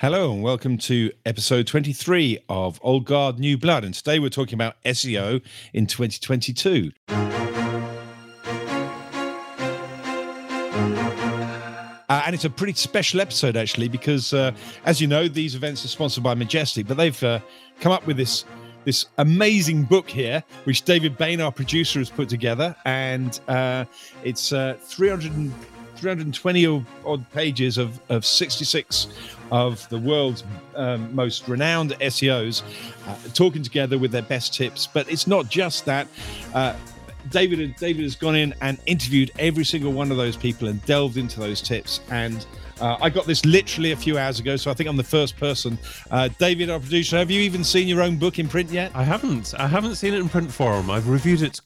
Hello and welcome to episode 23 of Old Guard New Blood. And today we're talking about SEO in 2022. Uh, and it's a pretty special episode, actually, because uh, as you know, these events are sponsored by Majestic, but they've uh, come up with this this amazing book here, which David Bain, our producer, has put together, and uh, it's uh, 300. 320 odd pages of, of 66 of the world's um, most renowned SEOs uh, talking together with their best tips. But it's not just that. Uh, David David has gone in and interviewed every single one of those people and delved into those tips. And uh, I got this literally a few hours ago, so I think I'm the first person. Uh, David, our producer, have you even seen your own book in print yet? I haven't. I haven't seen it in print form. I've reviewed it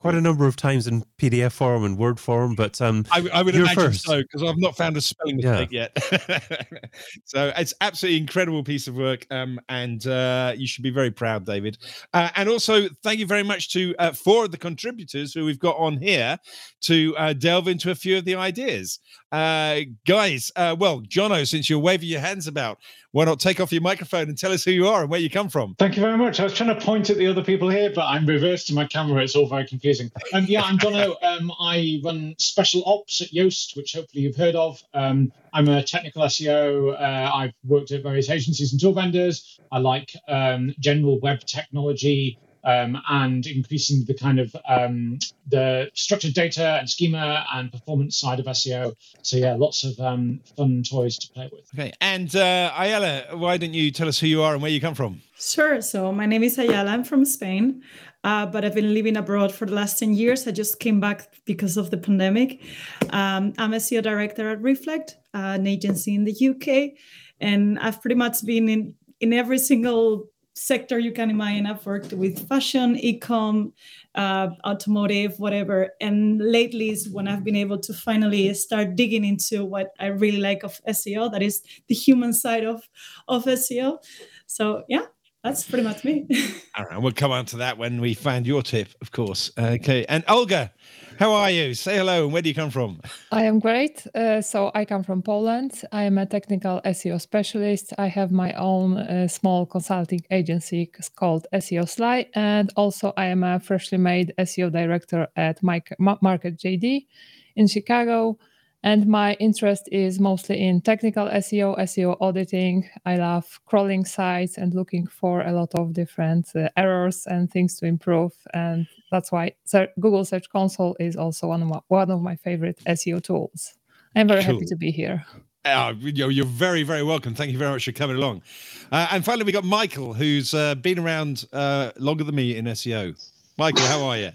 quite a number of times in PDF form and Word form, but um, I, I would imagine first. so because I've not found a spelling mistake yeah. yet. so it's absolutely incredible piece of work, um, and uh, you should be very proud, David. Uh, and also, thank you very much to uh, four of the contributors who we've got on here to uh, delve into a few of the ideas. Uh, guys, uh, well, Jono, since you're waving your hands about, why not take off your microphone and tell us who you are and where you come from? Thank you very much. I was trying to point at the other people here, but I'm reversed to my camera. It's all very confusing. Um, yeah, I'm Jono. Um, I run special ops at Yoast, which hopefully you've heard of. Um, I'm a technical SEO. Uh, I've worked at various agencies and tool vendors. I like um, general web technology um, and increasing the kind of um, the structured data and schema and performance side of SEO. So yeah, lots of um, fun toys to play with. Okay, and uh, Ayala, why don't you tell us who you are and where you come from? Sure. So my name is Ayala. I'm from Spain, uh, but I've been living abroad for the last 10 years. I just came back because of the pandemic. Um, I'm a SEO director at Reflect, uh, an agency in the UK, and I've pretty much been in in every single sector you can imagine. I've worked with fashion, e-com, uh, automotive, whatever. And lately is when I've been able to finally start digging into what I really like of SEO, that is the human side of, of SEO. So yeah, that's pretty much me. All right, we'll come on to that when we find your tip, of course. Okay, and Olga, how are you? Say hello and where do you come from? I am great. Uh, so I come from Poland. I am a technical SEO specialist. I have my own uh, small consulting agency called SEOSLY, and also I am a freshly made SEO director at Market JD in Chicago. And my interest is mostly in technical SEO, SEO auditing. I love crawling sites and looking for a lot of different uh, errors and things to improve. And that's why Google Search Console is also one of my, one of my favorite SEO tools. I'm very cool. happy to be here. Uh, you're very, very welcome. Thank you very much for coming along. Uh, and finally, we got Michael, who's uh, been around uh, longer than me in SEO. Michael, how are you?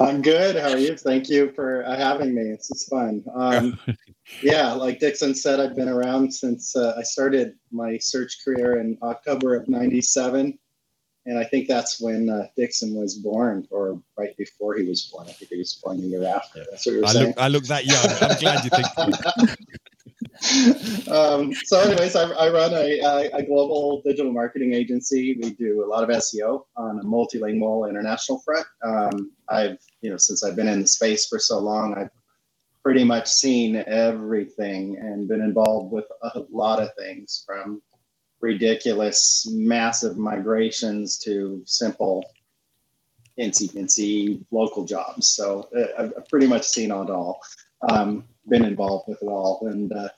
I'm good. How are you? Thank you for uh, having me. It's, it's fun. Um, yeah, like Dixon said, I've been around since uh, I started my search career in October of 97. And I think that's when uh, Dixon was born, or right before he was born. I think he was born the year after. That's what you're I saying. Look, I look that young. I'm glad you think. um, so, anyways, I, I run a, a, global digital marketing agency. We do a lot of SEO on a multilingual international front. Um, I've, you know, since I've been in the space for so long, I've pretty much seen everything and been involved with a lot of things from ridiculous, massive migrations to simple NC local jobs. So uh, I've pretty much seen it all. Um, been involved with it all, and uh,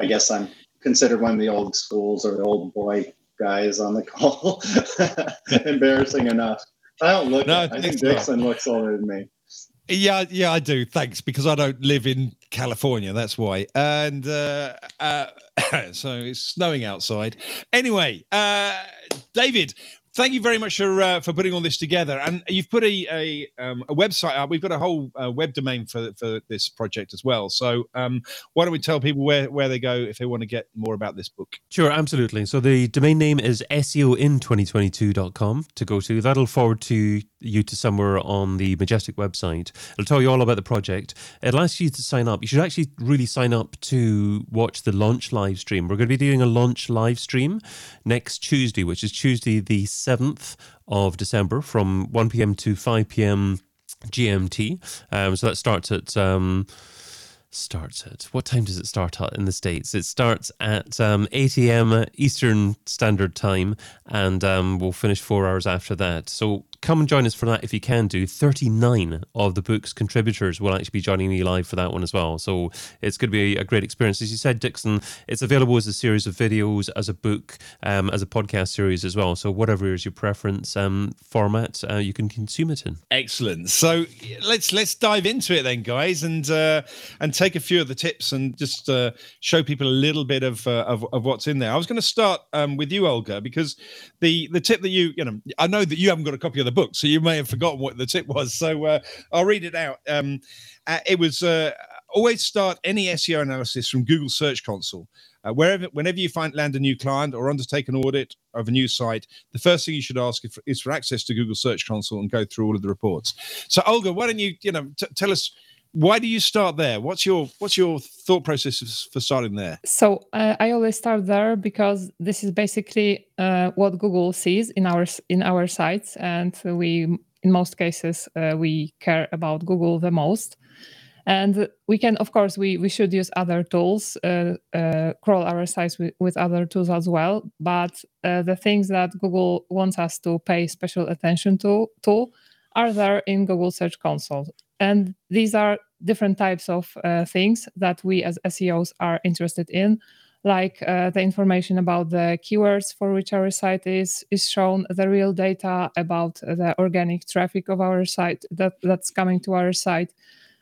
I guess I'm considered one of the old schools or the old boy guys on the call. Embarrassing enough. I don't look. No, I think Dixon looks older than me. Yeah, yeah, I do. Thanks, because I don't live in California. That's why. And uh, uh, so it's snowing outside. Anyway, uh, David, thank you very much for uh, for putting all this together. And you've put a a, um, a website up. We've got a whole uh, web domain for for this project as well. So um, why don't we tell people where where they go if they want to get more about this book? Sure, absolutely. So the domain name is SEOin2022.com to go to. That'll forward to you to somewhere on the Majestic website. It'll tell you all about the project. It'll ask you to sign up. You should actually really sign up to watch the launch live stream. We're going to be doing a launch live stream next Tuesday, which is Tuesday the 7th of December from 1 p.m. to 5 p.m. GMT. Um, so that starts at. Um, starts at? What time does it start at in the States? It starts at um, 8 a.m. Eastern Standard Time and um, we'll finish four hours after that. So come and join us for that if you can do. 39 of the book's contributors will actually be joining me live for that one as well. So it's going to be a great experience. As you said, Dixon, it's available as a series of videos, as a book, um, as a podcast series as well. So whatever is your preference um, format, uh, you can consume it in. Excellent. So let's let's dive into it then, guys, and uh, and take a few of the tips and just uh, show people a little bit of, uh, of, of what's in there. I was going to start um, with you, Olga, because the the tip that you you know I know that you haven't got a copy of the book, so you may have forgotten what the tip was. So uh, I'll read it out. Um, uh, it was uh, always start any SEO analysis from Google Search Console. Uh, wherever, whenever you find land a new client or undertake an audit of a new site, the first thing you should ask is for access to Google Search Console and go through all of the reports. So, Olga, why don't you, you know, t- tell us why do you start there? What's your what's your thought process for starting there? So uh, I always start there because this is basically uh, what Google sees in our in our sites, and we in most cases uh, we care about Google the most. And we can, of course, we, we should use other tools, uh, uh, crawl our sites with, with other tools as well. But uh, the things that Google wants us to pay special attention to, to are there in Google Search Console. And these are different types of uh, things that we as SEOs are interested in, like uh, the information about the keywords for which our site is is shown, the real data about the organic traffic of our site that, that's coming to our site,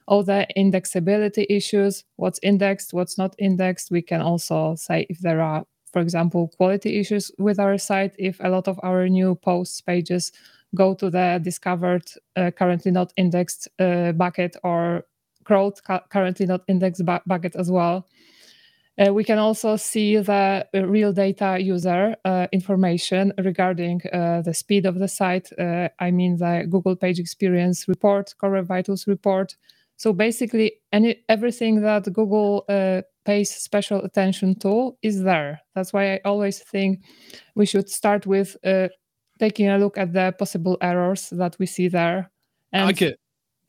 all the indexability issues, what's indexed, what's not indexed. We can also say if there are, for example, quality issues with our site, if a lot of our new posts pages go to the discovered, uh, currently not indexed uh, bucket or crawled, cu- currently not indexed bu- bucket as well. Uh, we can also see the uh, real data user uh, information regarding uh, the speed of the site. Uh, I mean, the Google Page Experience report, Core Vitals report. So basically, any everything that Google uh, pays special attention to is there. That's why I always think we should start with taking a look at the possible errors that we see there. And, okay.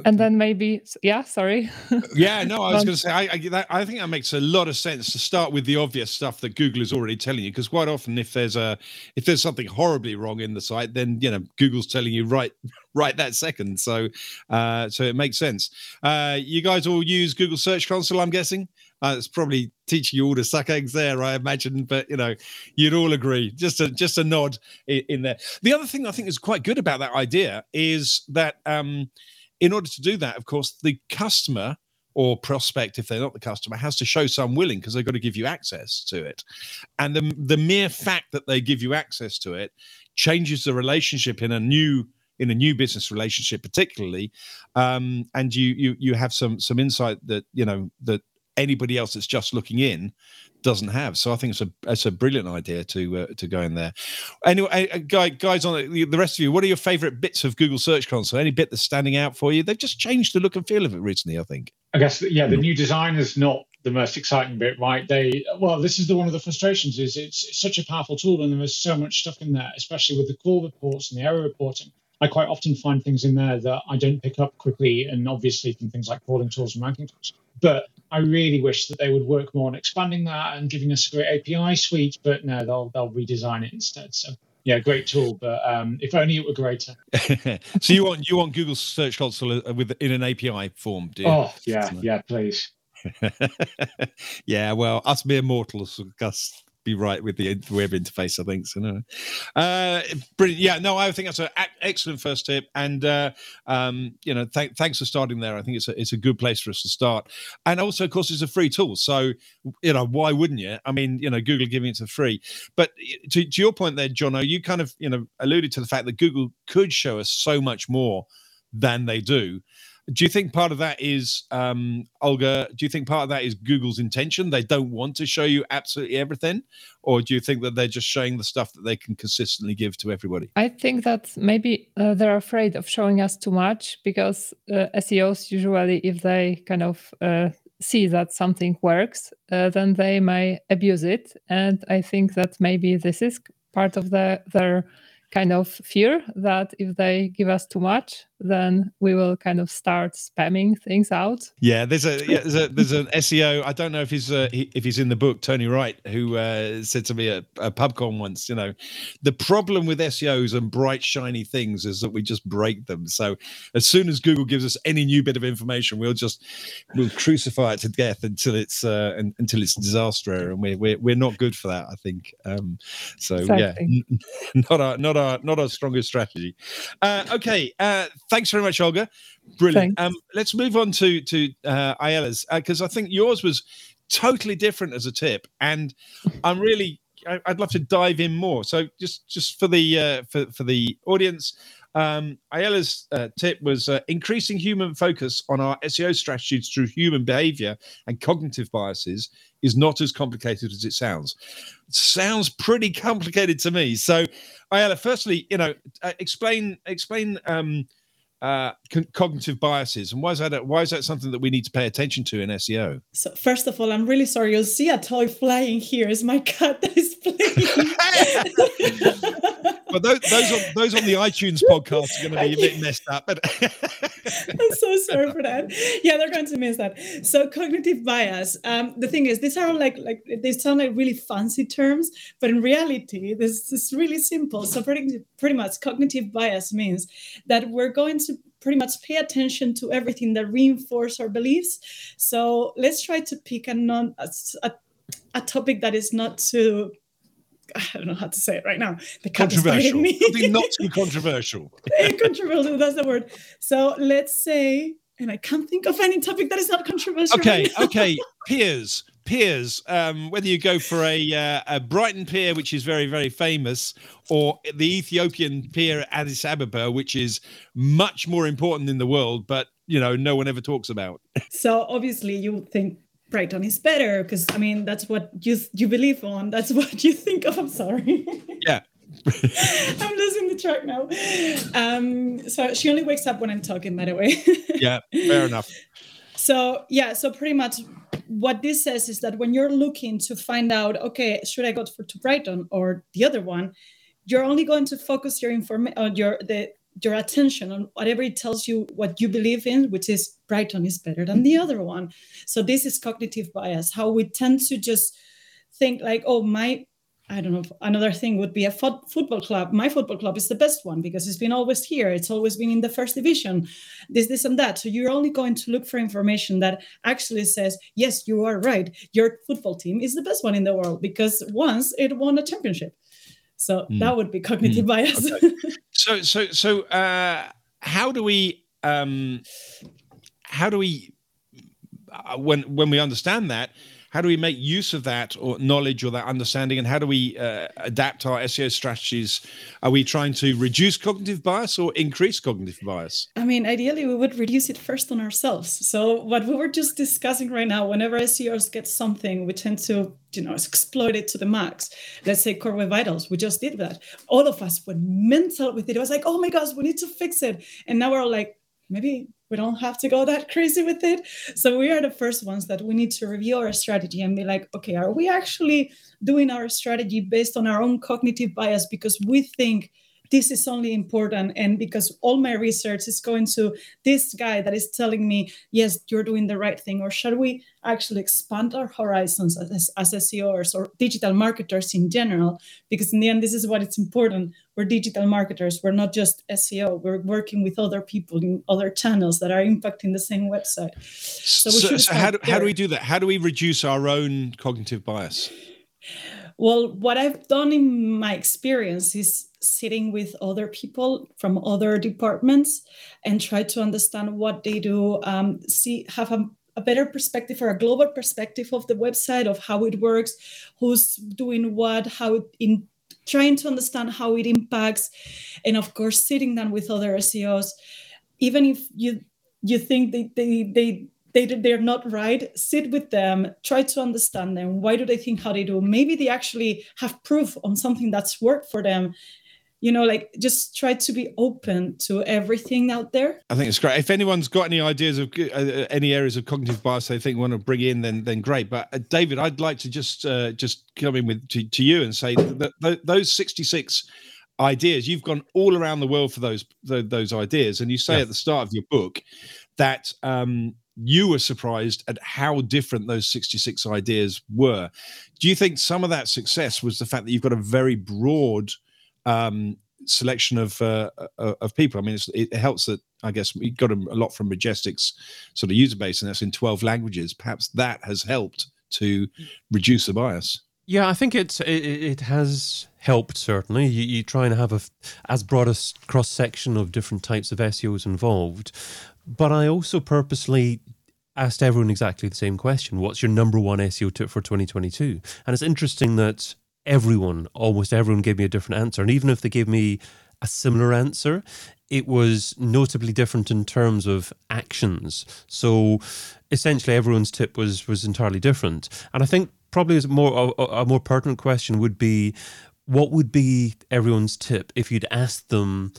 And then maybe, yeah, sorry. yeah, no, I was going to say, I, I, that, I think that makes a lot of sense to start with the obvious stuff that Google is already telling you, because quite often, if there's a, if there's something horribly wrong in the site, then you know Google's telling you right, right that second. So, uh, so it makes sense. Uh, you guys all use Google Search Console, I'm guessing. Uh, it's probably teaching you all to suck eggs there, I imagine. But you know, you'd all agree. Just a just a nod in, in there. The other thing I think is quite good about that idea is that um, in order to do that, of course, the customer or prospect, if they're not the customer, has to show some willing because they've got to give you access to it. And the the mere fact that they give you access to it changes the relationship in a new in a new business relationship particularly um, and you you you have some some insight that you know that anybody else that's just looking in doesn't have. So I think it's a it's a brilliant idea to uh, to go in there. Anyway, uh, guy, guys on the, the rest of you, what are your favorite bits of Google Search Console? Any bit that's standing out for you? They've just changed the look and feel of it recently, I think. I guess yeah, the new design is not the most exciting bit, right? They well, this is the one of the frustrations is it's, it's such a powerful tool and there's so much stuff in there, especially with the crawl reports and the error reporting. I quite often find things in there that I don't pick up quickly, and obviously from things like crawling tools and ranking tools. But I really wish that they would work more on expanding that and giving us a great API suite. But no, they'll they'll redesign it instead. So yeah, great tool, but um, if only it were greater. so you want you want Google Search Console uh, with in an API form, do you? Oh yeah, yeah, please. yeah, well, us mere mortals, Gus, be right with the web interface. I think so. No. Uh, brilliant. Yeah. No, I think that's an excellent first tip, and uh, um, you know, th- thanks for starting there. I think it's a it's a good place for us to start, and also, of course, it's a free tool. So you know, why wouldn't you? I mean, you know, Google giving it for free. But to, to your point there, Jono, you kind of you know alluded to the fact that Google could show us so much more than they do. Do you think part of that is um, Olga? Do you think part of that is Google's intention? They don't want to show you absolutely everything, or do you think that they're just showing the stuff that they can consistently give to everybody? I think that maybe uh, they're afraid of showing us too much because uh, SEOs usually, if they kind of uh, see that something works, uh, then they may abuse it, and I think that maybe this is part of the their kind of fear that if they give us too much, then we will kind of start spamming things out. Yeah, there's a yeah, there's a there's an SEO. I don't know if he's uh, he, if he's in the book. Tony Wright, who uh, said to me at a PubCon once, you know, the problem with SEOs and bright shiny things is that we just break them. So as soon as Google gives us any new bit of information, we'll just we'll crucify it to death until it's uh, until it's disaster, and we're we're we're not good for that. I think. Um, so exactly. yeah, not our not our not our strongest strategy. Uh, okay. Uh, thanks very much, Olga. Brilliant. Um, let's move on to to uh, Ayala's because uh, I think yours was totally different as a tip, and I'm really I, would love to dive in more. So just just for the uh, for for the audience, um, Ayala's uh, tip was uh, increasing human focus on our SEO strategies through human behavior and cognitive biases is not as complicated as it sounds. It sounds pretty complicated to me. So, Ayala, firstly, you know, uh, explain explain. Um, uh, cognitive biases, and why is that? Why is that something that we need to pay attention to in SEO? So first of all, I'm really sorry. You'll see a toy flying here. Is my cat that is playing? but those, those on those on the iTunes podcast are going to be a bit messed up. But I'm so sorry for that. Yeah, they're going to miss that. So cognitive bias. Um, the thing is, these are like like they sound like really fancy terms, but in reality, this is really simple. So pretty pretty much, cognitive bias means that we're going to pretty much pay attention to everything that reinforce our beliefs. So let's try to pick a non a, a topic that is not too I don't know how to say it right now. The controversial. Me. Something not too controversial. controversial, that's the word. So let's say, and I can't think of any topic that is not controversial. Okay, right okay. Piers, piers. Um, whether you go for a uh, a Brighton pier, which is very very famous, or the Ethiopian pier at Addis Ababa, which is much more important in the world, but you know no one ever talks about. So obviously you think Brighton is better because I mean that's what you you believe on. That's what you think of. I'm sorry. Yeah. I'm losing the track now. Um, so she only wakes up when I'm talking, by the way. yeah, fair enough. So yeah, so pretty much what this says is that when you're looking to find out, okay, should I go for to Brighton or the other one, you're only going to focus your information on your the your attention on whatever it tells you what you believe in, which is Brighton is better than the mm-hmm. other one. So this is cognitive bias, how we tend to just think like, oh, my, I don't know, another thing would be a fo- football club. My football club is the best one because it's been always here. It's always been in the first division, this, this, and that. So you're only going to look for information that actually says, yes, you are right. Your football team is the best one in the world because once it won a championship. So mm. that would be cognitive mm. bias. Okay. so, so, so, uh, how do we, um, how do we, uh, when when we understand that, how do we make use of that or knowledge or that understanding and how do we uh, adapt our seo strategies? Are we trying to reduce cognitive bias or increase cognitive bias? I mean ideally we would reduce it first on ourselves. So what we were just discussing right now whenever seos get something we tend to you know exploit it to the max. Let's say core web vitals we just did that. All of us went mental with it. It was like oh my gosh we need to fix it. And now we're all like maybe we don't have to go that crazy with it. So we are the first ones that we need to review our strategy and be like, okay, are we actually doing our strategy based on our own cognitive bias? Because we think this is only important and because all my research is going to this guy that is telling me yes you're doing the right thing or should we actually expand our horizons as, as seos or digital marketers in general? Because in the end this is what it's important we're digital marketers we're not just seo we're working with other people in other channels that are impacting the same website. So, so, so how, do, how do we do that? How do we reduce our own cognitive bias? Well, what I've done in my experience is sitting with other people from other departments and try to understand what they do, um, see, have a, a better perspective or a global perspective of the website, of how it works, who's doing what, how it in trying to understand how it impacts, and of course, sitting down with other SEOs, even if you you think they they they they they're not right sit with them try to understand them. Why do they think how they do? Maybe they actually have proof on something that's worked for them you know like just try to be open to everything out there i think it's great if anyone's got any ideas of uh, uh any areas of cognitive bias they think want to bring in then then great but uh, david i'd like to just uh, just come in with to, to you and say that, that those 66 ideas. You've gone all around the world for those those ideas, and you say yeah. at the start of your book that um, you were surprised at how different those 66 ideas were. Do you think some of that success was the fact that you've got a very broad um, selection of uh, uh of people? I mean, it helps that I guess we got a, lot from Majestic's sort of user base, and that's in 12 languages. Perhaps that has helped to reduce the bias. Yeah, I think it's it, it has helped certainly. You, you try and have a as broad a cross section of different types of SEOs involved, but I also purposely asked everyone exactly the same question: What's your number one SEO tip for 2022? And it's interesting that everyone, almost everyone, gave me a different answer, and even if they gave me a similar answer, it was notably different in terms of actions. So essentially, everyone's tip was was entirely different, and I think probably as more a, a more pertinent question would be what would be everyone's tip if you'd asked them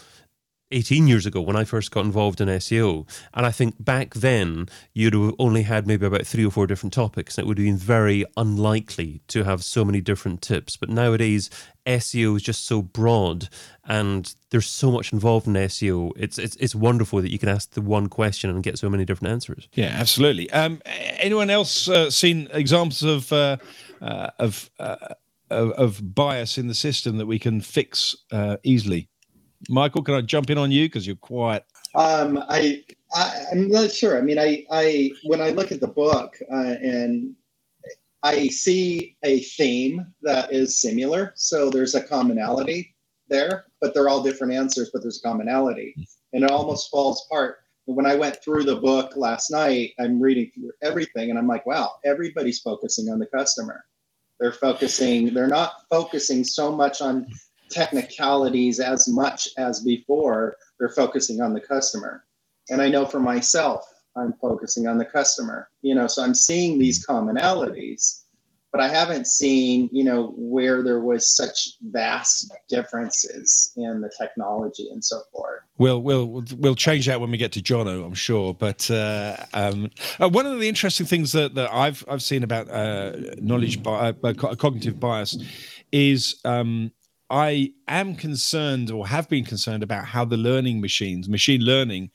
18 years ago when I first got involved in SEO. And I think back then you'd have only had maybe about three or four different topics. And it would have been very unlikely to have so many different tips. But nowadays, SEO is just so broad and there's so much involved in SEO. It's it's it's wonderful that you can ask the one question and get so many different answers. Yeah, absolutely. Um, anyone else uh, seen examples of uh, uh, of, uh, of, of bias in the system that we can fix uh, easily? Michael, can I jump in on you because you're quiet? Um, I, I am not sure. I mean, I I when I look at the book uh, and I see a theme that is similar, so there's a commonality there, but they're all different answers, but there's a commonality, and it almost falls apart. When I went through the book last night, I'm reading through everything, and I'm like, wow, everybody's focusing on the customer. They're focusing. They're not focusing so much on technicalities as much as before. They're focusing on the customer. And I know for myself, I'm focusing on the customer. You know, so I'm seeing these commonalities, but I haven't seen, you know, where there was such vast differences in the technology and so forth. We'll we'll we'll change that when we get to Jono, I'm sure. But uh, um, uh, one of the interesting things that, that I've I've seen about uh, knowledge by uh, cognitive bias is um, I am concerned or have been concerned about how the learning machines, machine learning,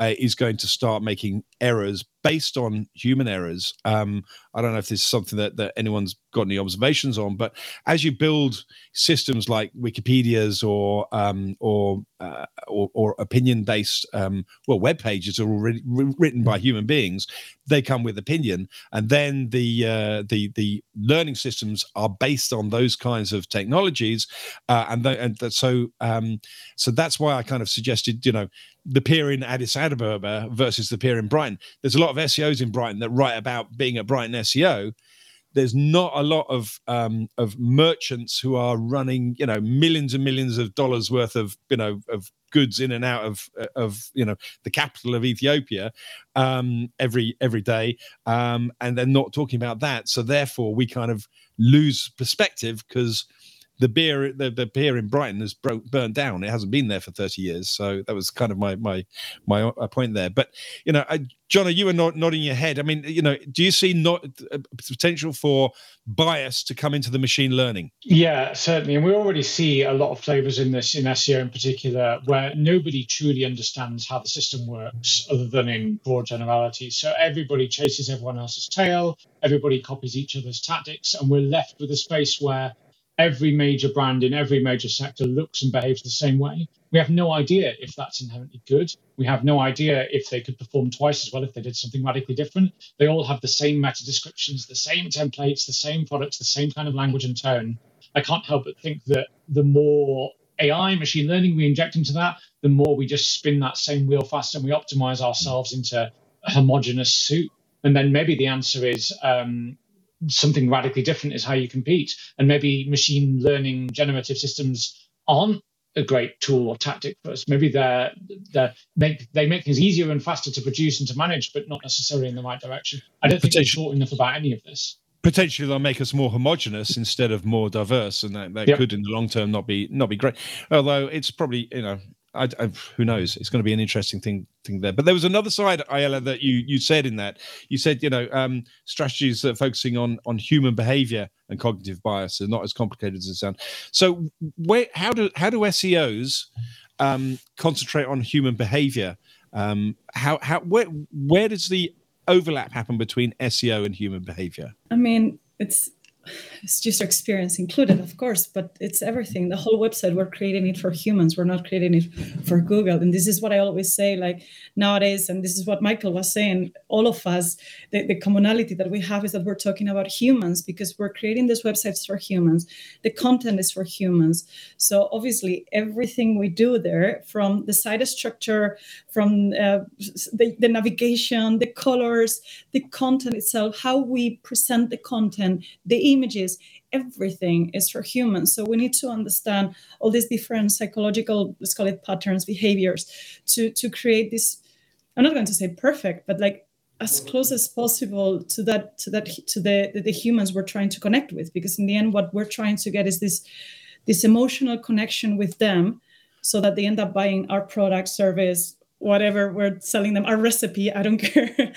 uh, is going to start making errors based on human errors. Um, I don't know if this is something that, that anyone's got any observations on, but as you build systems like Wikipedia's or um, or, uh, or, or opinion based um, well web pages are already written by human beings, they come with opinion, and then the uh, the the learning systems are based on those kinds of technologies, uh, and and so um, so that's why I kind of suggested you know the pier in Addis Ababa versus the pier in Brighton. There's a lot of SEOs in Brighton that write about being at Brighton SEO. There's not a lot of um, of merchants who are running, you know, millions and millions of dollars worth of, you know, of goods in and out of of you know the capital of Ethiopia um, every every day, um, and they're not talking about that. So therefore, we kind of lose perspective because the beer the, the beer in Brighton has broke burnt down. It hasn't been there for 30 years. So that was kind of my my my uh, point there. But you know, I, John, you were not nodding your head. I mean, you know, do you see not uh, potential for bias to come into the machine learning? Yeah, certainly. And we already see a lot of flavors in this in SEO in particular, where nobody truly understands how the system works, other than in broad generalities. So everybody chases everyone else's tail. Everybody copies each other's tactics, and we're left with a space where every major brand in every major sector looks and behaves the same way. We have no idea if that's inherently good. We have no idea if they could perform twice as well if they did something radically different. They all have the same meta descriptions, the same templates, the same products, the same kind of language and tone. I can't help but think that the more AI, machine learning we inject into that, the more we just spin that same wheel faster and we optimize ourselves into a homogenous soup. And then maybe the answer is um, something radically different is how you compete. And maybe machine learning generative systems aren't a great tool or tactic for us. Maybe they're, they're make, they make things easier and faster to produce and to manage, but not necessarily in the right direction. I don't think we're thought enough about any of this. Potentially, they'll make us more homogenous instead of more diverse, and that, that yep. could, in the long term, not be not be great. Although it's probably you know I, I, who knows? It's going to be an interesting thing thing there. But there was another side, Ayala, that you you said in that you said you know um, strategies that focusing on on human behavior and cognitive bias are not as complicated as it sounds. So where how do how do SEOs um, concentrate on human behavior? Um, how how where where does the overlap happen between SEO and human behavior? I mean, it's it's user experience included, of course, but it's everything. The whole website, we're creating it for humans. We're not creating it for Google. And this is what I always say, like nowadays, and this is what Michael was saying, all of us, the, the commonality that we have is that we're talking about humans because we're creating these websites for humans. The content is for humans. So obviously, everything we do there, from the site structure, from uh, the, the navigation, the colors, the content itself, how we present the content, the images, everything is for humans. So we need to understand all these different psychological, let's call it patterns, behaviors, to to create this. I'm not going to say perfect, but like as close as possible to that to that to the, the humans we're trying to connect with because in the end what we're trying to get is this this emotional connection with them so that they end up buying our product service whatever we're selling them our recipe i don't care.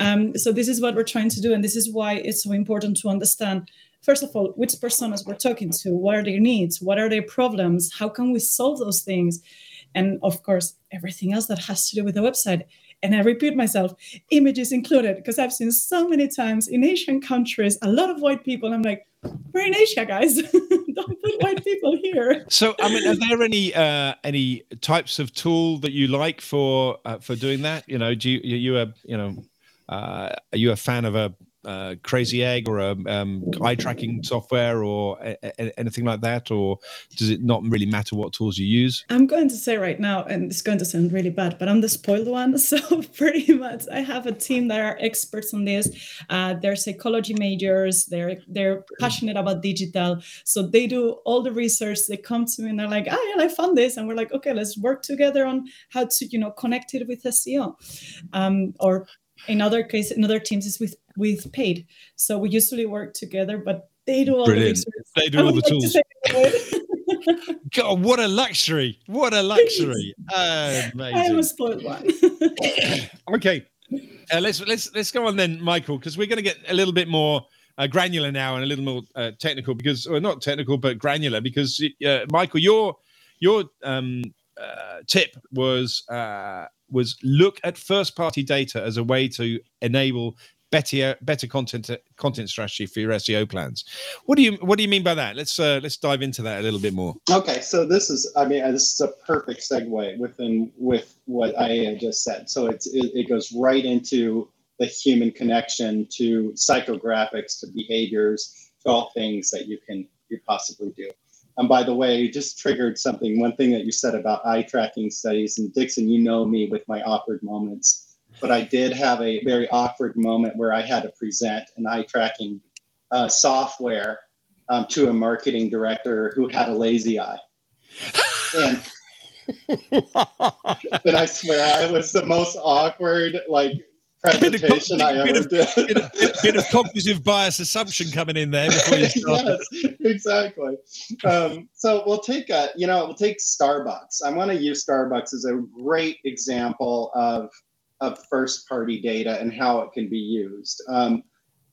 Um, so this is what we're trying to do and this is why it's so important to understand first of all which personas we're talking to what are their needs what are their problems how can we solve those things and of course everything else that has to do with the website and I repeat myself, images included, because I've seen so many times in Asian countries, a lot of white people. I'm like, we're in Asia, guys. Don't put white people here. So, I mean, are there any uh, any types of tool that you like for uh, for doing that? You know, do you you a you know uh, are you a fan of a uh, Crazy Egg or um, eye tracking software or a, a, anything like that, or does it not really matter what tools you use? I'm going to say right now, and it's going to sound really bad, but I'm the spoiled one. So pretty much, I have a team that are experts on this. Uh, they're psychology majors. They're they're passionate about digital, so they do all the research. They come to me and they're like, "Ah, yeah, I found this," and we're like, "Okay, let's work together on how to you know connect it with SEO." Um, or in other cases, in other teams, is with with paid. So we usually work together, but they do all Brilliant. the research. They do all the tools. God, what a luxury! What a luxury! Amazing. I am a spoiled one. okay, uh, let's let's let's go on then, Michael, because we're going to get a little bit more uh, granular now and a little more uh, technical because, or not technical, but granular because, uh, Michael, your your um, uh, tip was uh, was look at first party data as a way to enable better better content content strategy for your SEO plans. What do you what do you mean by that? Let's uh, let's dive into that a little bit more. Okay, so this is I mean this is a perfect segue within with what I just said. So it's it, it goes right into the human connection to psychographics to behaviors to all things that you can you possibly do. And by the way, you just triggered something. One thing that you said about eye tracking studies, and Dixon, you know me with my awkward moments, but I did have a very awkward moment where I had to present an eye tracking uh, software um, to a marketing director who had a lazy eye. And but I swear I was the most awkward, like presentation I ever bit did. Bit of, bit, bit of cognitive bias assumption coming in there before you start. yes, exactly. Um, so we'll take a, you know, we'll take Starbucks. I want to use Starbucks as a great example of of first party data and how it can be used. Um,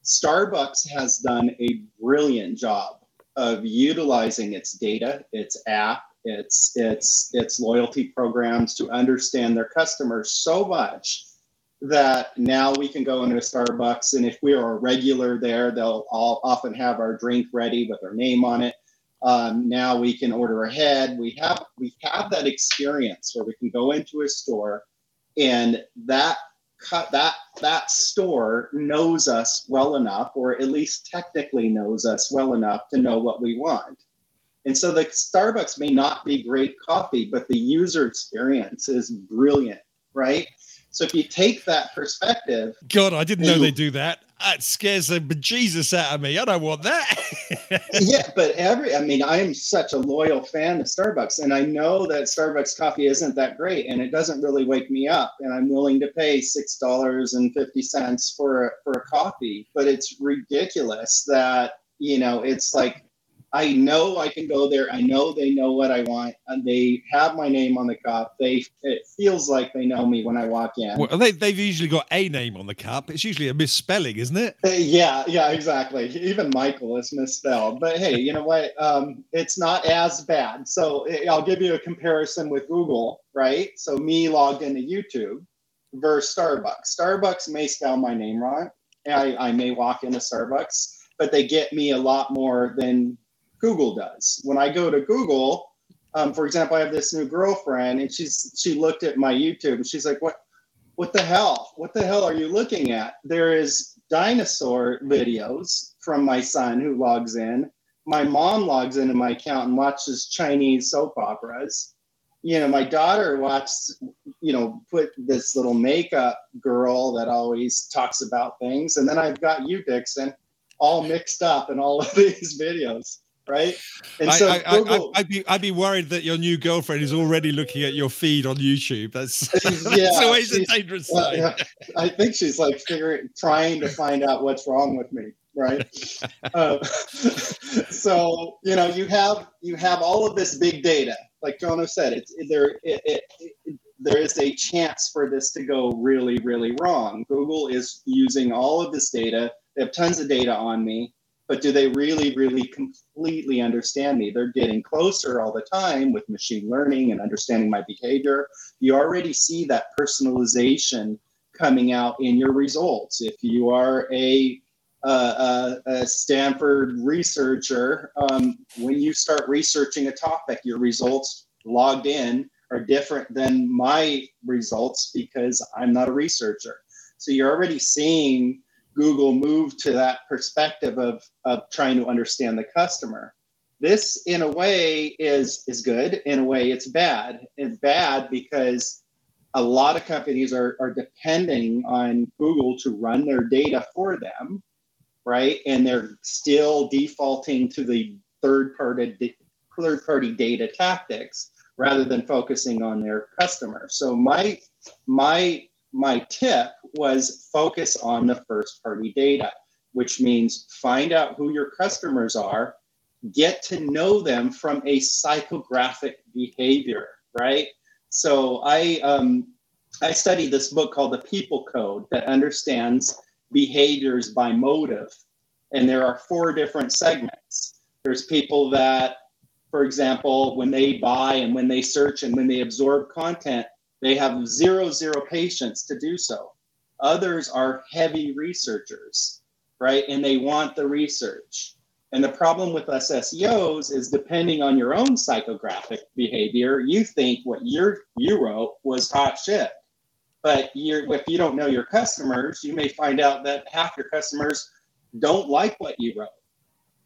Starbucks has done a brilliant job of utilizing its data, its app, its its its loyalty programs to understand their customers so much that now we can go into a Starbucks and if we are a regular there, they'll all often have our drink ready with our name on it. Um, now we can order ahead. We have we have that experience where we can go into a store and that cut that that store knows us well enough, or at least technically knows us well enough to know what we want. And so the Starbucks may not be great coffee, but the user experience is brilliant, right? So if you take that perspective, God, I didn't know they do that. That scares the bejesus out of me. I don't want that. yeah, but every, I mean, I am such a loyal fan of Starbucks, and I know that Starbucks coffee isn't that great, and it doesn't really wake me up, and I'm willing to pay six dollars and fifty cents for a, for a coffee, but it's ridiculous that you know it's like I know I can go there. I know they know what I want, and they have my name on the cup. They it feels like they know me when I walk in. Well, they they've usually got a name on the cup. It's usually a misspelling, isn't it? Uh, Yeah, yeah, exactly. Even Michael is misspelled. But hey, you know what? Um, it's not as bad. So eh, I'll give you a comparison with Google, right? So me logged into YouTube versus Starbucks. Starbucks may spell my name wrong. I, I may walk into Starbucks, but they get me a lot more than Google does. When I go to Google, um, for example, I have this new girlfriend, and she's she looked at my YouTube, and she's like, "What, what the hell? What the hell are you looking at?" There is dinosaur videos from my son who logs in. My mom logs into my account and watches Chinese soap operas. You know, my daughter watches, you know, put this little makeup girl that always talks about things. And then I've got you, Dixon, all mixed up in all of these videos, right? And I, so I, Google, I, would be I'd be worried that your new girlfriend is already looking at your feed on YouTube. That's, Yeah, that's always a dangerous Well, sign. yeah, I think she's like figuring, trying to find out what's wrong with me, right? uh, so you know, you have you have all of this big data, like Jono said. It's there. It, it, it, there is a chance for this to go really, really wrong. Google is using all of this data. They have tons of data on me, but do they really, really completely understand me? They're getting closer all the time with machine learning and understanding my behavior you already see that personalization coming out in your results. If you are a, uh, a, Stanford researcher, um, when you start researching a topic, your results logged in are different than my results because I'm not a researcher. So you're already seeing Google move to that perspective of, of trying to understand the customer. This in a way is is good. In a way it's bad. It's bad because a lot of companies are, are depending on google to run their data for them right? And they're still defaulting to the third party third party data tactics rather than focusing on their customer. So my my my tip was focus on the first party data which means find out who your customers are get to know them from a psychographic behavior, right? So I um, I studied this book called The People Code that understands behaviors by motive, and there are four different segments. There's people that, for example, when they buy and when they search and when they absorb content, they have zero zero patience to do so. Others are heavy researchers, right? And they want the research. And the problem with us SEOs is depending on your own psychographic behavior, you think what you you wrote was hot shit. But if you don't know your customers, you may find out that half your customers don't like what you wrote.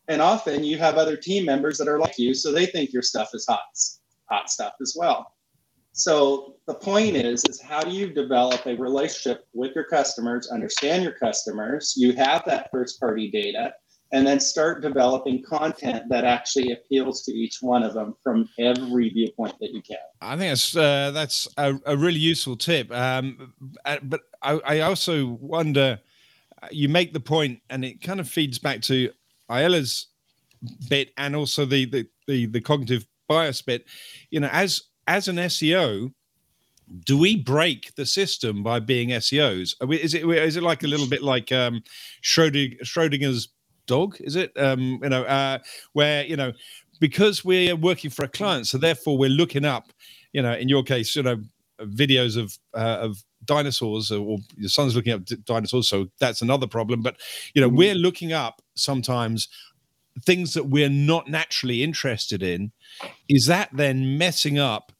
And often you have other team members that are like you, so they think your stuff is hot, hot stuff as well. So the point is, is how do you develop a relationship with your customers, understand your customers, you have that first party data, and then start developing content that actually appeals to each one of them from every viewpoint that you can. I think that's uh, that's a, a really useful tip. Um, uh, but I, I also wonder. uh, You make the point, and it kind of feeds back to Ayala's bit, and also the the the, the cognitive bias bit. You know, as as an SEO, do we break the system by being SEOs? We, is it is it like a little bit like um, Schrodinger, Schrodinger's dog? Is it um, you know uh, where you know because we're working for a client, so therefore we're looking up, you know, in your case, you know, videos of uh, of dinosaurs, or your son's looking up dinosaurs, so that's another problem. But you know, we're looking up sometimes things that we're not naturally interested in. Is that then messing up?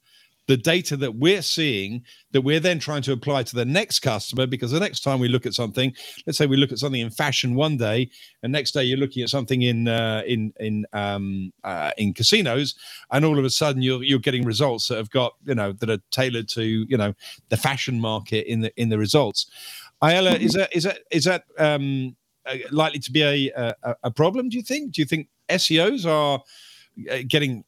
The data that we're seeing that we're then trying to apply to the next customer because the next time we look at something let's say we look at something in fashion one day and next day you're looking at something in uh, in in um, uh, in casinos and all of a sudden you're you're getting results that have got you know that are tailored to you know the fashion market in the in the results. Ayala, is that is that is that um, uh, likely to be a, a a problem do you think? Do you think SEOs are uh, getting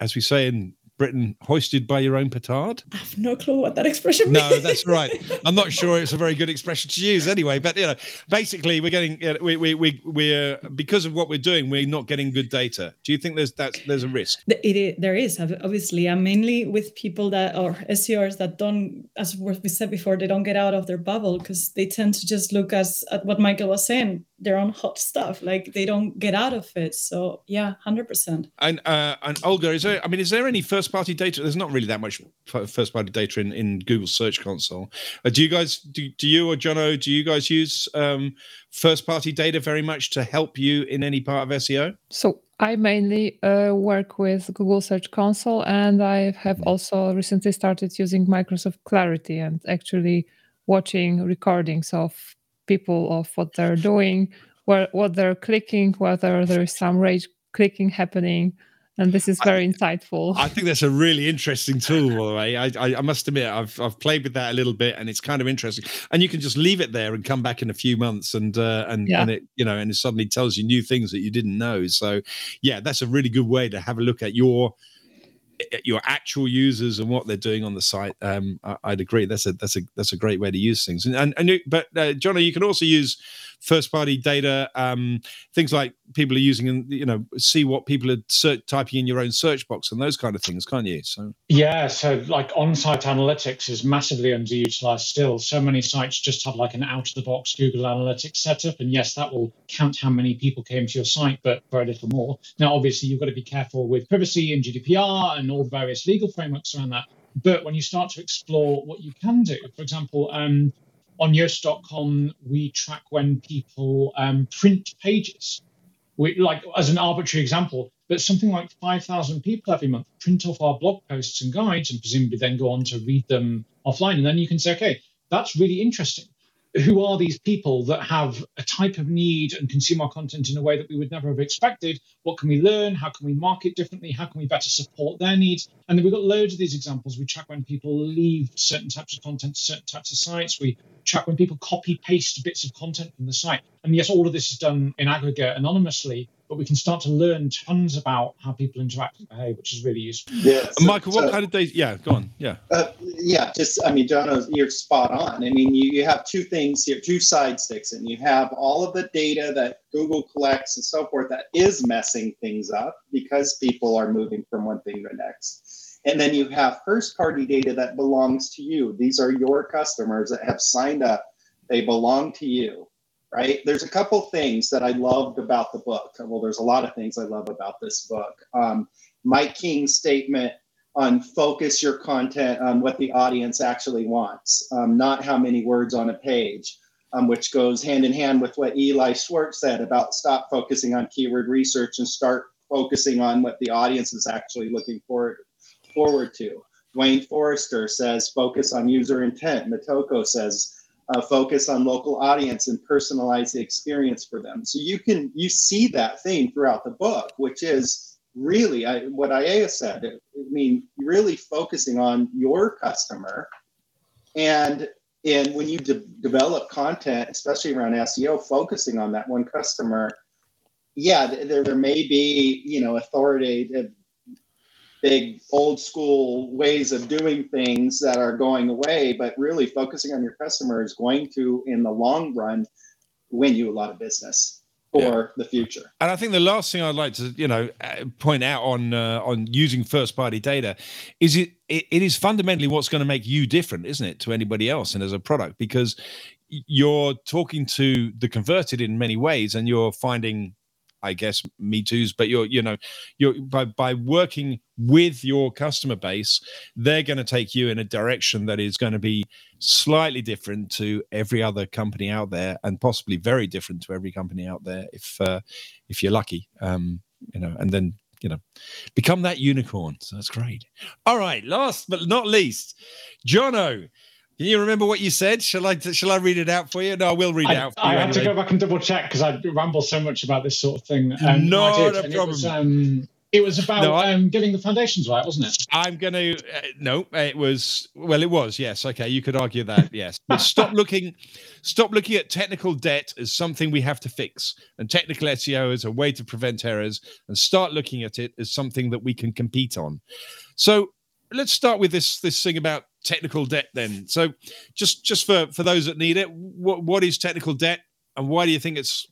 as we say in Britain hoisted by your own petard? I have no clue what that expression means. no, that's right. I'm not sure it's a very good expression to use anyway. But you know, basically, we're getting we we we we're because of what we're doing, we're not getting good data. Do you think there's that there's a risk? It is, there is obviously, I'm mainly with people that or SEOs that don't, as we said before, they don't get out of their bubble because they tend to just look as at what Michael was saying, their own hot stuff. Like they don't get out of it. So yeah, hundred percent. And uh, and Olga, is there? I mean, is there any first party data? There's not really that much first party data in in Google Search Console. Uh, do you guys do? Do you or Jono? Do you guys use um, first party data very much to help you in any part of SEO? So I mainly uh, work with Google Search Console, and I have also recently started using Microsoft Clarity and actually watching recordings of people of what they're doing, where, what they're clicking, whether there is some rage clicking happening. And this is very I, insightful. I think that's a really interesting tool, by the way. I, I, I, must admit, I've I've played with that a little bit, and it's kind of interesting. And you can just leave it there and come back in a few months, and uh, and yeah. and it you know, and it suddenly tells you new things that you didn't know. So, yeah, that's a really good way to have a look at your your actual users and what they're doing on the site. Um, I, would agree. That's a that's a that's a great way to use things. And and, and but uh, Johnny, you can also use first party data, um, things like people are using and you know see what people are typing in your own search box and those kind of things, can't you? So yeah, so like on-site analytics is massively underutilized still. So many sites just have like an out-of-the-box Google Analytics setup, and yes, that will count how many people came to your site, but very little more. Now, obviously, you've got to be careful with privacy and GDPR and all the various legal frameworks around that. But when you start to explore what you can do, for example, um, on Yoast.com, we track when people um, print pages. We, like as an arbitrary example, but something like 5,000 people every month print off our blog posts and guides and presumably then go on to read them offline. And then you can say, okay, that's really interesting who are these people that have a type of need and consume our content in a way that we would never have expected? What can we learn? How can we market differently? How can we better support their needs? And then we've got loads of these examples. We track when people leave certain types of content certain types of sites. We track when people copy paste bits of content from the site. And yes, all of this is done in aggregate anonymously, but we can start to learn tons about how people interact and behave, which is really useful. Yeah, so, Michael, what so, kind of data? Yeah, go on. Yeah, uh, yeah. Just, I mean, John, you're spot on. I mean, you, you have two things here, two side sticks, and you have all of the data that Google collects and so forth that is messing things up because people are moving from one thing to the next. And then you have first party data that belongs to you. These are your customers that have signed up. They belong to you right? There's a couple things that I loved about the book. Well, there's a lot of things I love about this book. Um, Mike King's statement on focus your content on what the audience actually wants, um, not how many words on a page, um, which goes hand in hand with what Eli Schwartz said about stop focusing on keyword research and start focusing on what the audience is actually looking forward, forward to. Duane Forrester says focus on user intent. Motoko says uh, focus on local audience and personalize the experience for them. So you can you see that theme throughout the book, which is really I, what Aya said. I mean, really focusing on your customer, and and when you de- develop content, especially around SEO, focusing on that one customer. Yeah, there, there may be you know authoritative big old school ways of doing things that are going away, but really focusing on your customer is going to, in the long run, win you a lot of business for yeah. the future. And I think the last thing I'd like to, you know, uh, point out on uh, on using first party data is it, it it is fundamentally what's going to make you different, isn't it, to anybody else and as a product because you're talking to the converted in many ways and you're finding I guess me too's, but you're you know you're by by working with your customer base, they're going to take you in a direction that is going to be slightly different to every other company out there, and possibly very different to every company out there if uh, if you're lucky. Um, you know, and then you know, become that unicorn. So that's great. All right, last but not least, Jono. Can you remember what you said? Shall I shall I read it out for you? No, I will read it out. I you have to go back and double check because I ramble so much about this sort of thing. Um, Not a problem. Was, um, It was about no, I, um, getting the foundations right, wasn't it? I'm going to. Uh, no, it was. Well, it was. Yes. Okay. You could argue that. Yes. But stop looking. Stop looking at technical debt as something we have to fix, and technical SEO as a way to prevent errors, and start looking at it as something that we can compete on. So let's start with this this thing about technical debt. Then, so just just for for those that need it, what what is technical debt, and why do you think it's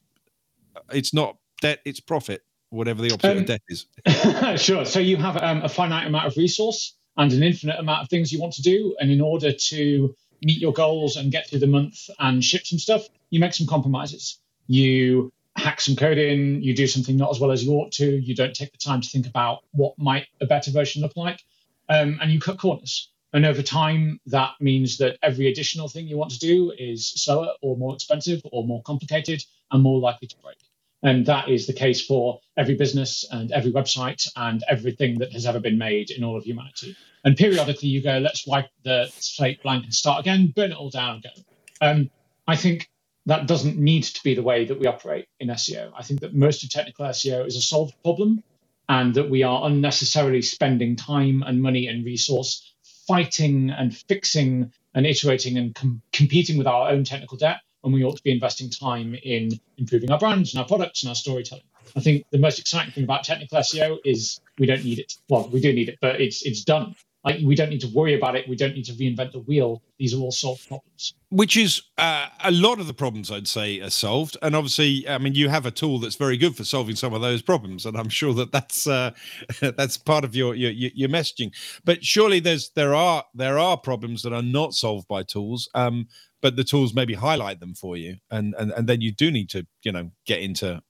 it's not debt, it's profit? whatever the opposite um, of debt is. sure. So you have um, a finite amount of resource and an infinite amount of things you want to do. And in order to meet your goals and get through the month and ship some stuff, you make some compromises. You hack some code in, you do something not as well as you ought to, you don't take the time to think about what might a better version look like, um, and you cut corners. And over time, that means that every additional thing you want to do is slower or more expensive or more complicated and more likely to break. And that is the case for every business and every website and everything that has ever been made in all of humanity. And periodically you go, let's wipe the slate blank and start again, burn it all down go. Um, I think that doesn't need to be the way that we operate in SEO. I think that most of technical SEO is a solved problem and that we are unnecessarily spending time and money and resource fighting and fixing and iterating and com- competing with our own technical debt and we ought to be investing time in improving our brands and our products and our storytelling. I think the most exciting thing about technical SEO is we don't need it. Well, we do need it, but it's it's done. Like we don't need to worry about it. We don't need to reinvent the wheel. These are all solved problems. Which is uh, a lot of the problems I'd say are solved. And obviously, I mean, you have a tool that's very good for solving some of those problems, and I'm sure that that's uh, that's part of your, your your messaging. But surely there's there are there are problems that are not solved by tools. Um, but the tools maybe highlight them for you, and and and then you do need to you know get into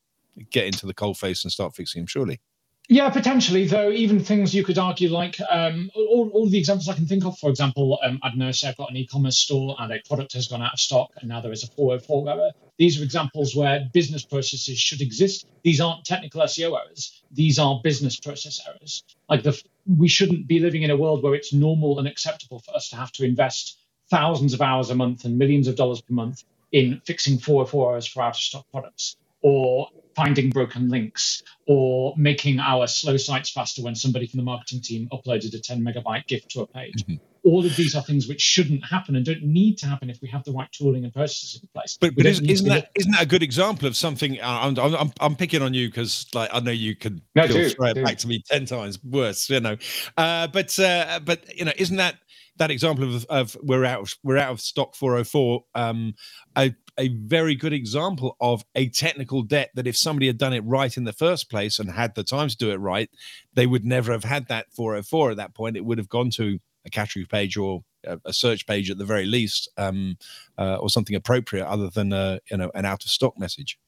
get into the cold face and start fixing them. Surely. Yeah, potentially. Though even things you could argue, like um, all, all the examples I can think of. For example, um, I don't know, say I've got an e-commerce store and a product has gone out of stock, and now there is a 404 error. These are examples where business processes should exist. These aren't technical SEO errors. These are business process errors. Like the, we shouldn't be living in a world where it's normal and acceptable for us to have to invest thousands of hours a month and millions of dollars per month in fixing 404 hours for out of stock products or finding broken links or making our slow sites faster when somebody from the marketing team uploaded a 10 megabyte GIF to a page. Mm-hmm. All of these are things which shouldn't happen and don't need to happen if we have the right tooling and processes in place. But, but isn't, isn't that isn't that a good example of something? I'm I'm, I'm picking on you because like I know you could no, throw it back to me ten times worse, you know. Uh, but uh, but you know, isn't that that example of, of we're out of, we're out of stock 404 um, a, a very good example of a technical debt that if somebody had done it right in the first place and had the time to do it right they would never have had that 404 at that point it would have gone to a category page or a, search page at the very least um, uh, or something appropriate other than a, you know an out of stock message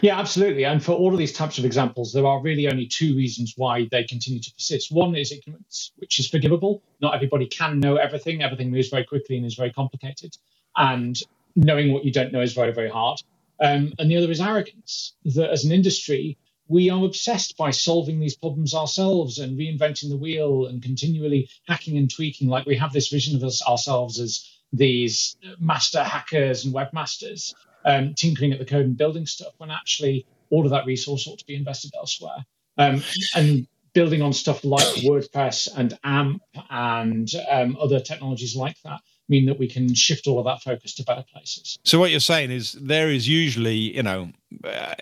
yeah, absolutely. And for all of these types of examples, there are really only two reasons why they continue to persist. One is ignorance, which is forgivable. Not everybody can know everything. Everything moves very quickly and is very complicated. And knowing what you don't know is very, very hard. Um, and the other is arrogance, that as an industry, we are obsessed by solving these problems ourselves and reinventing the wheel and continually hacking and tweaking. Like we have this vision of us, ourselves as these master hackers and webmasters um, tinkering at the code and building stuff when actually all of that resource ought to be invested elsewhere. Um, and building on stuff like WordPress and AMP and um, other technologies like that mean that we can shift all of that focus to better places. So what you're saying is there is usually, you know,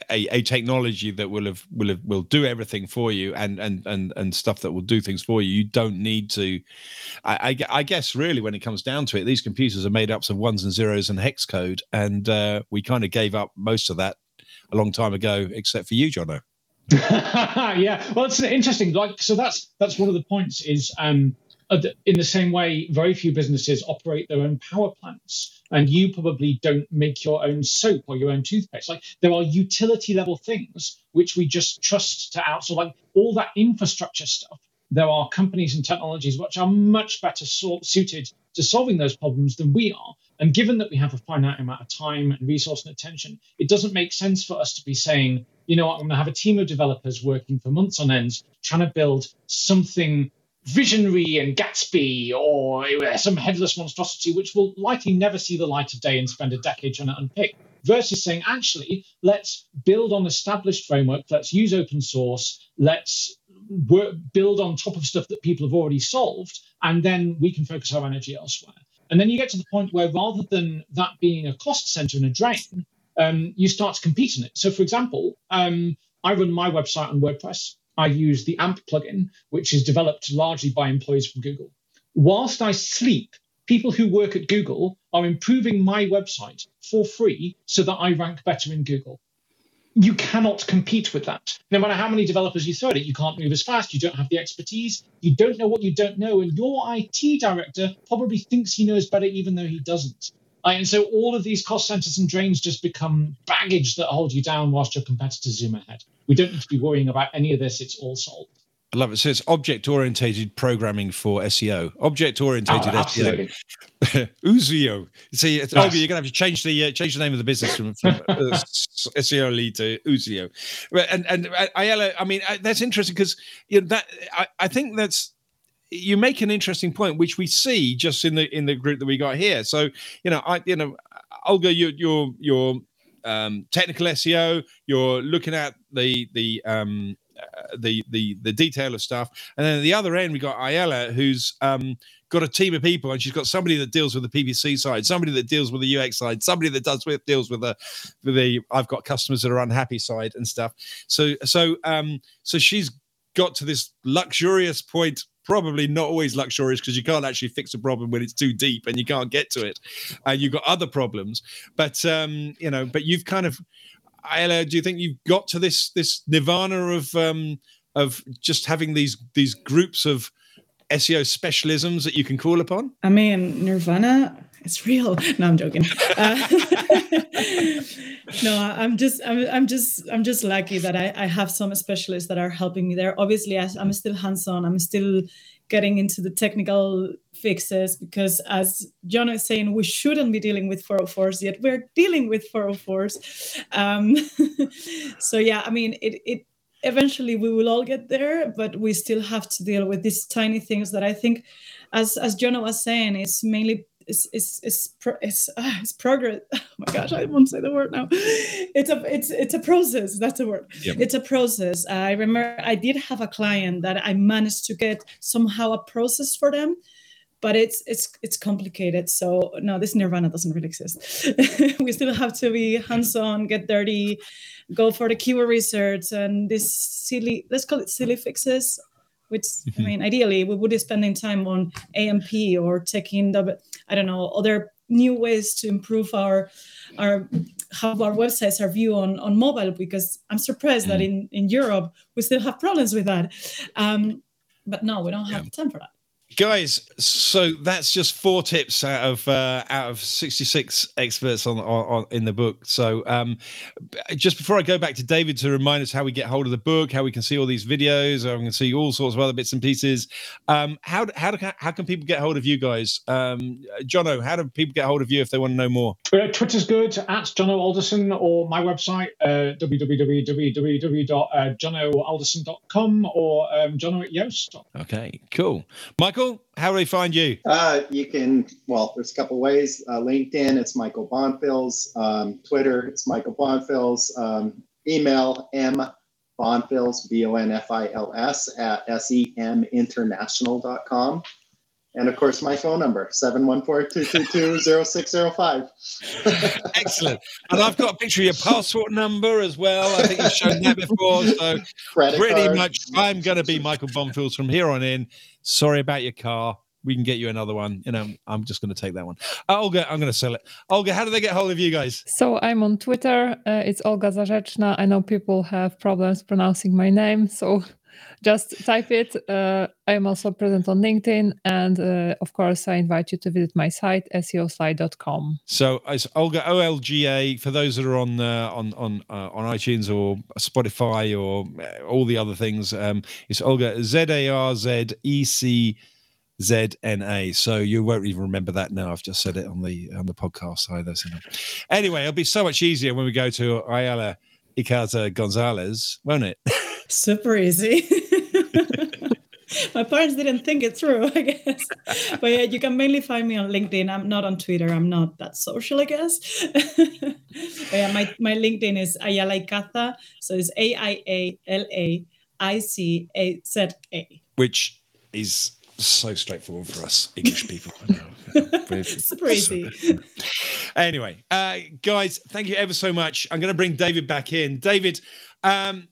a, a technology that will have will have will do everything for you and and and and stuff that will do things for you. You don't need to. I, I, I guess really when it comes down to it, these computers are made up of ones and zeros and hex code, and uh, we kind of gave up most of that a long time ago, except for you, Jono. yeah, well, it's interesting. Like, so that's that's one of the points. Is um, Uh, in the same way, very few businesses operate their own power plants, and you probably don't make your own soap or your own toothpaste. Like there are utility level things which we just trust to outsource, like all that infrastructure stuff. There are companies and technologies which are much better suited to solving those problems than we are. And given that we have a finite amount of time and resource and attention, it doesn't make sense for us to be saying, you know what, I'm going to have a team of developers working for months on end trying to build something visionary and Gatsby or some headless monstrosity, which will likely never see the light of day and spend a decade trying to unpick, versus saying, actually, let's build on established framework, let's use open source, let's work, build on top of stuff that people have already solved, and then we can focus our energy elsewhere. And then you get to the point where rather than that being a cost center and a drain, um, you start to compete in it. So, for example, um, I run my website on WordPress. I use the AMP plugin, which is developed largely by employees from Google. Whilst I sleep, people who work at Google are improving my website for free so that I rank better in Google. You cannot compete with that. No matter how many developers you throw at it, you can't move as fast. You don't have the expertise. You don't know what you don't know. And your IT director probably thinks he knows better, even though he doesn't. Uh, and so all of these cost centers and drains just become baggage that hold you down whilst your competitors zoom ahead. We don't need to be worrying about any of this. It's all solved. I love it. So it's object oriented programming for SEO. Object oriented Oh, SEO. Uzio. See, it's, Yes. You're gonna have to change the uh, change the name of the business from, from uh, SEO lead to Uzio. And and uh, Ayala, I mean, uh, that's interesting because you know, that I, I think that's you make an interesting point, which we see just in the in the group that we got here. So you know, I you know, Olga, you, you're you're um, technical SEO. You're looking at the the um, uh, the the the detail of stuff, and then at the other end we got Ayala, who's um, got a team of people, and she's got somebody that deals with the PPC side, somebody that deals with the UX side, somebody that does with deals with the with the I've got customers that are unhappy side and stuff. So so um so she's got to this luxurious point probably not always luxurious because you can't actually fix a problem when it's too deep and you can't get to it and you've got other problems but um you know but you've kind of Ayala, do you think you've got to this this nirvana of um of just having these these groups of SEO specialisms that you can call upon? I mean, Nirvana, it's real. No, I'm joking. Uh, no, I'm just, I'm, I'm just, I'm just lucky that I, I have some specialists that are helping me there. Obviously, I, I'm still hands-on. I'm still getting into the technical fixes because, as John is saying, we shouldn't be dealing with 404s yet. We're dealing with 404s. Um, so yeah, I mean, it, it eventually we will all get there, but we still have to deal with these tiny things that I think, as as Jono was saying, it's mainly it's it's it's, pro, it's, uh, it's progress. Oh my gosh, I won't say the word now. It's a it's it's a process. That's a word. Yep. It's a process. I remember I did have a client that I managed to get somehow a process for them. But it's it's it's complicated. So no, this nirvana doesn't really exist. we still have to be hands-on, get dirty, go for the keyword research and this silly let's call it silly fixes which i mean ideally we would be spending time on amp or taking the i don't know other new ways to improve our our how our websites are viewed on on mobile because i'm surprised that in in europe we still have problems with that. Um but no we don't have time for that guys so that's just four tips out of uh, out of 66 experts on, on, on in the book. So um just before i go back to david to remind us how we get hold of the book how we can see all these videos how we can see all sorts of other bits and pieces um how how, do, how can people get hold of you guys? Um jono how do people get hold of you if they want to know more? Uh, Twitter's good at Jono Alderson or my website, uh, www.jonoalderson.com or um, Jono at Yoast. okay cool. Michael how do they find you Uh, you can, well, there's a couple ways. Uh, LinkedIn, it's Michael Bonfils. Um, Twitter, it's Michael Bonfils. Um, email m bonfils, B O N F I L S, at seminternational.com. And of course, my phone number, 714 222 0605. excellent and i've got a picture of your passport number as well i think you've shown that before so Credit pretty card. much i'm going to be michael bonfils from here on in sorry about your car. We can get you another one. You know i'm just going to take that one. Uh, olga i'm going to sell it. Olga how do they get hold of you guys? So I'm on Twitter. Uh, it's Olga Zarzeczna. I know people have problems pronouncing my name, so just type it. Uh, I'm also present on LinkedIn, and uh, of course, I invite you to visit my site E seosly.com. so it's olga olga for those that are on uh, on on uh, on itunes or spotify or uh, all the other things um it's olga z-a-r-z-e-c Z-N-A. So you won't even remember that now. I've just said it on the on the podcast either. So anyway, it'll be so much easier when we go to Ayala Icaza Gonzalez, won't it? super easy my parents didn't think it through i guess but yeah you can mainly find me on linkedin i'm not on twitter i'm not that social i guess but yeah my, my linkedin is ayala so it's a-i-a-l-a I C A Z A. Which is so straightforward for us English people. Super easy. Anyway, uh, guys, thank you ever so much. I'm going to bring David back in. David, um,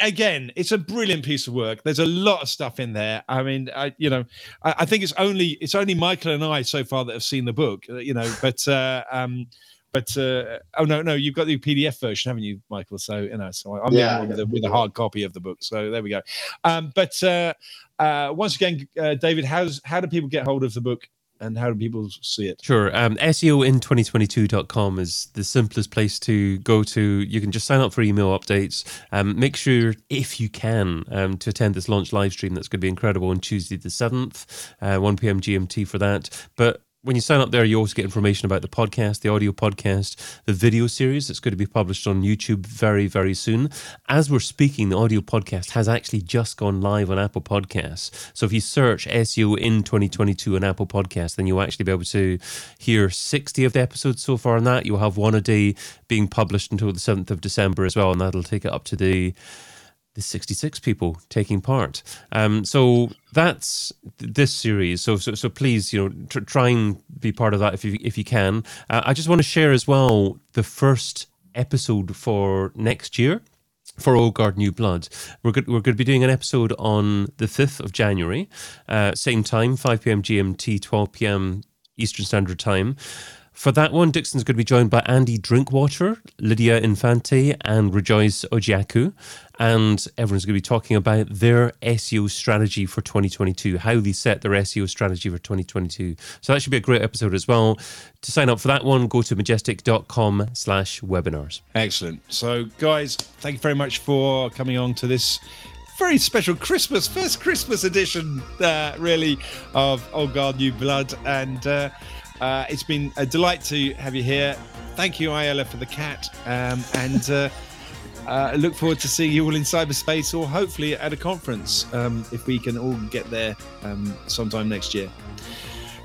again, it's a brilliant piece of work. There's a lot of stuff in there. I mean, I, you know, I, I, think it's only it's only Michael and I so far that have seen the book. Uh, you know, but uh, um, but uh, oh no, no, you've got the PDF version, haven't you, Michael? So you know, so I'm yeah, with, the, with a hard copy of the book. So there we go. Um, but uh, uh, once again, uh, David, how's how do people get hold of the book? And how do people see it? Sure. Um, SEOin2022.com is the simplest place to go to. You can just sign up for email updates. Um, make sure, if you can, um, to attend this launch live stream that's going to be incredible on Tuesday the 7th, uh, 1 p.m. GMT for that. But when you sign up there, you also get information about the podcast, the audio podcast, the video series that's going to be published on YouTube very, very soon. As we're speaking, the audio podcast has actually just gone live on Apple Podcasts. So if you search SEO in 2022 on Apple Podcasts, then you'll actually be able to hear 60 of the episodes so far on that. You'll have one a day being published until the 7th of December as well, and that'll take it up to the the 66 people taking part. Um, so that's this series. So, so, so please, you know, tr- try and be part of that if you if you can. Uh, I just want to share as well the first episode for next year for Old Guard New Blood. We're good, we're going to be doing an episode on the 5th of January, uh, same time, 5 p.m. GMT, 12 p.m. Eastern Standard Time. For that one, Dixon's going to be joined by Andy Drinkwater, Lidia Infante, and Rejoice Ojiaku. And everyone's going to be talking about their SEO strategy for 2022, how they set their SEO strategy for 2022. So that should be a great episode as well. To sign up for that one, go to majestic.com slash webinars. Excellent. So, guys, thank you very much for coming on to this very special Christmas, first Christmas edition, uh, really, of Old Guard New Blood. And, uh, uh, it's been a delight to have you here. Thank you, Ayala, for the cat. Um, and uh, look forward to seeing you all in cyberspace or hopefully at a conference um, if we can all get there um, sometime next year.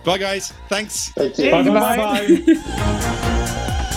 Bye, guys. Thanks. Thank you. Bye-bye.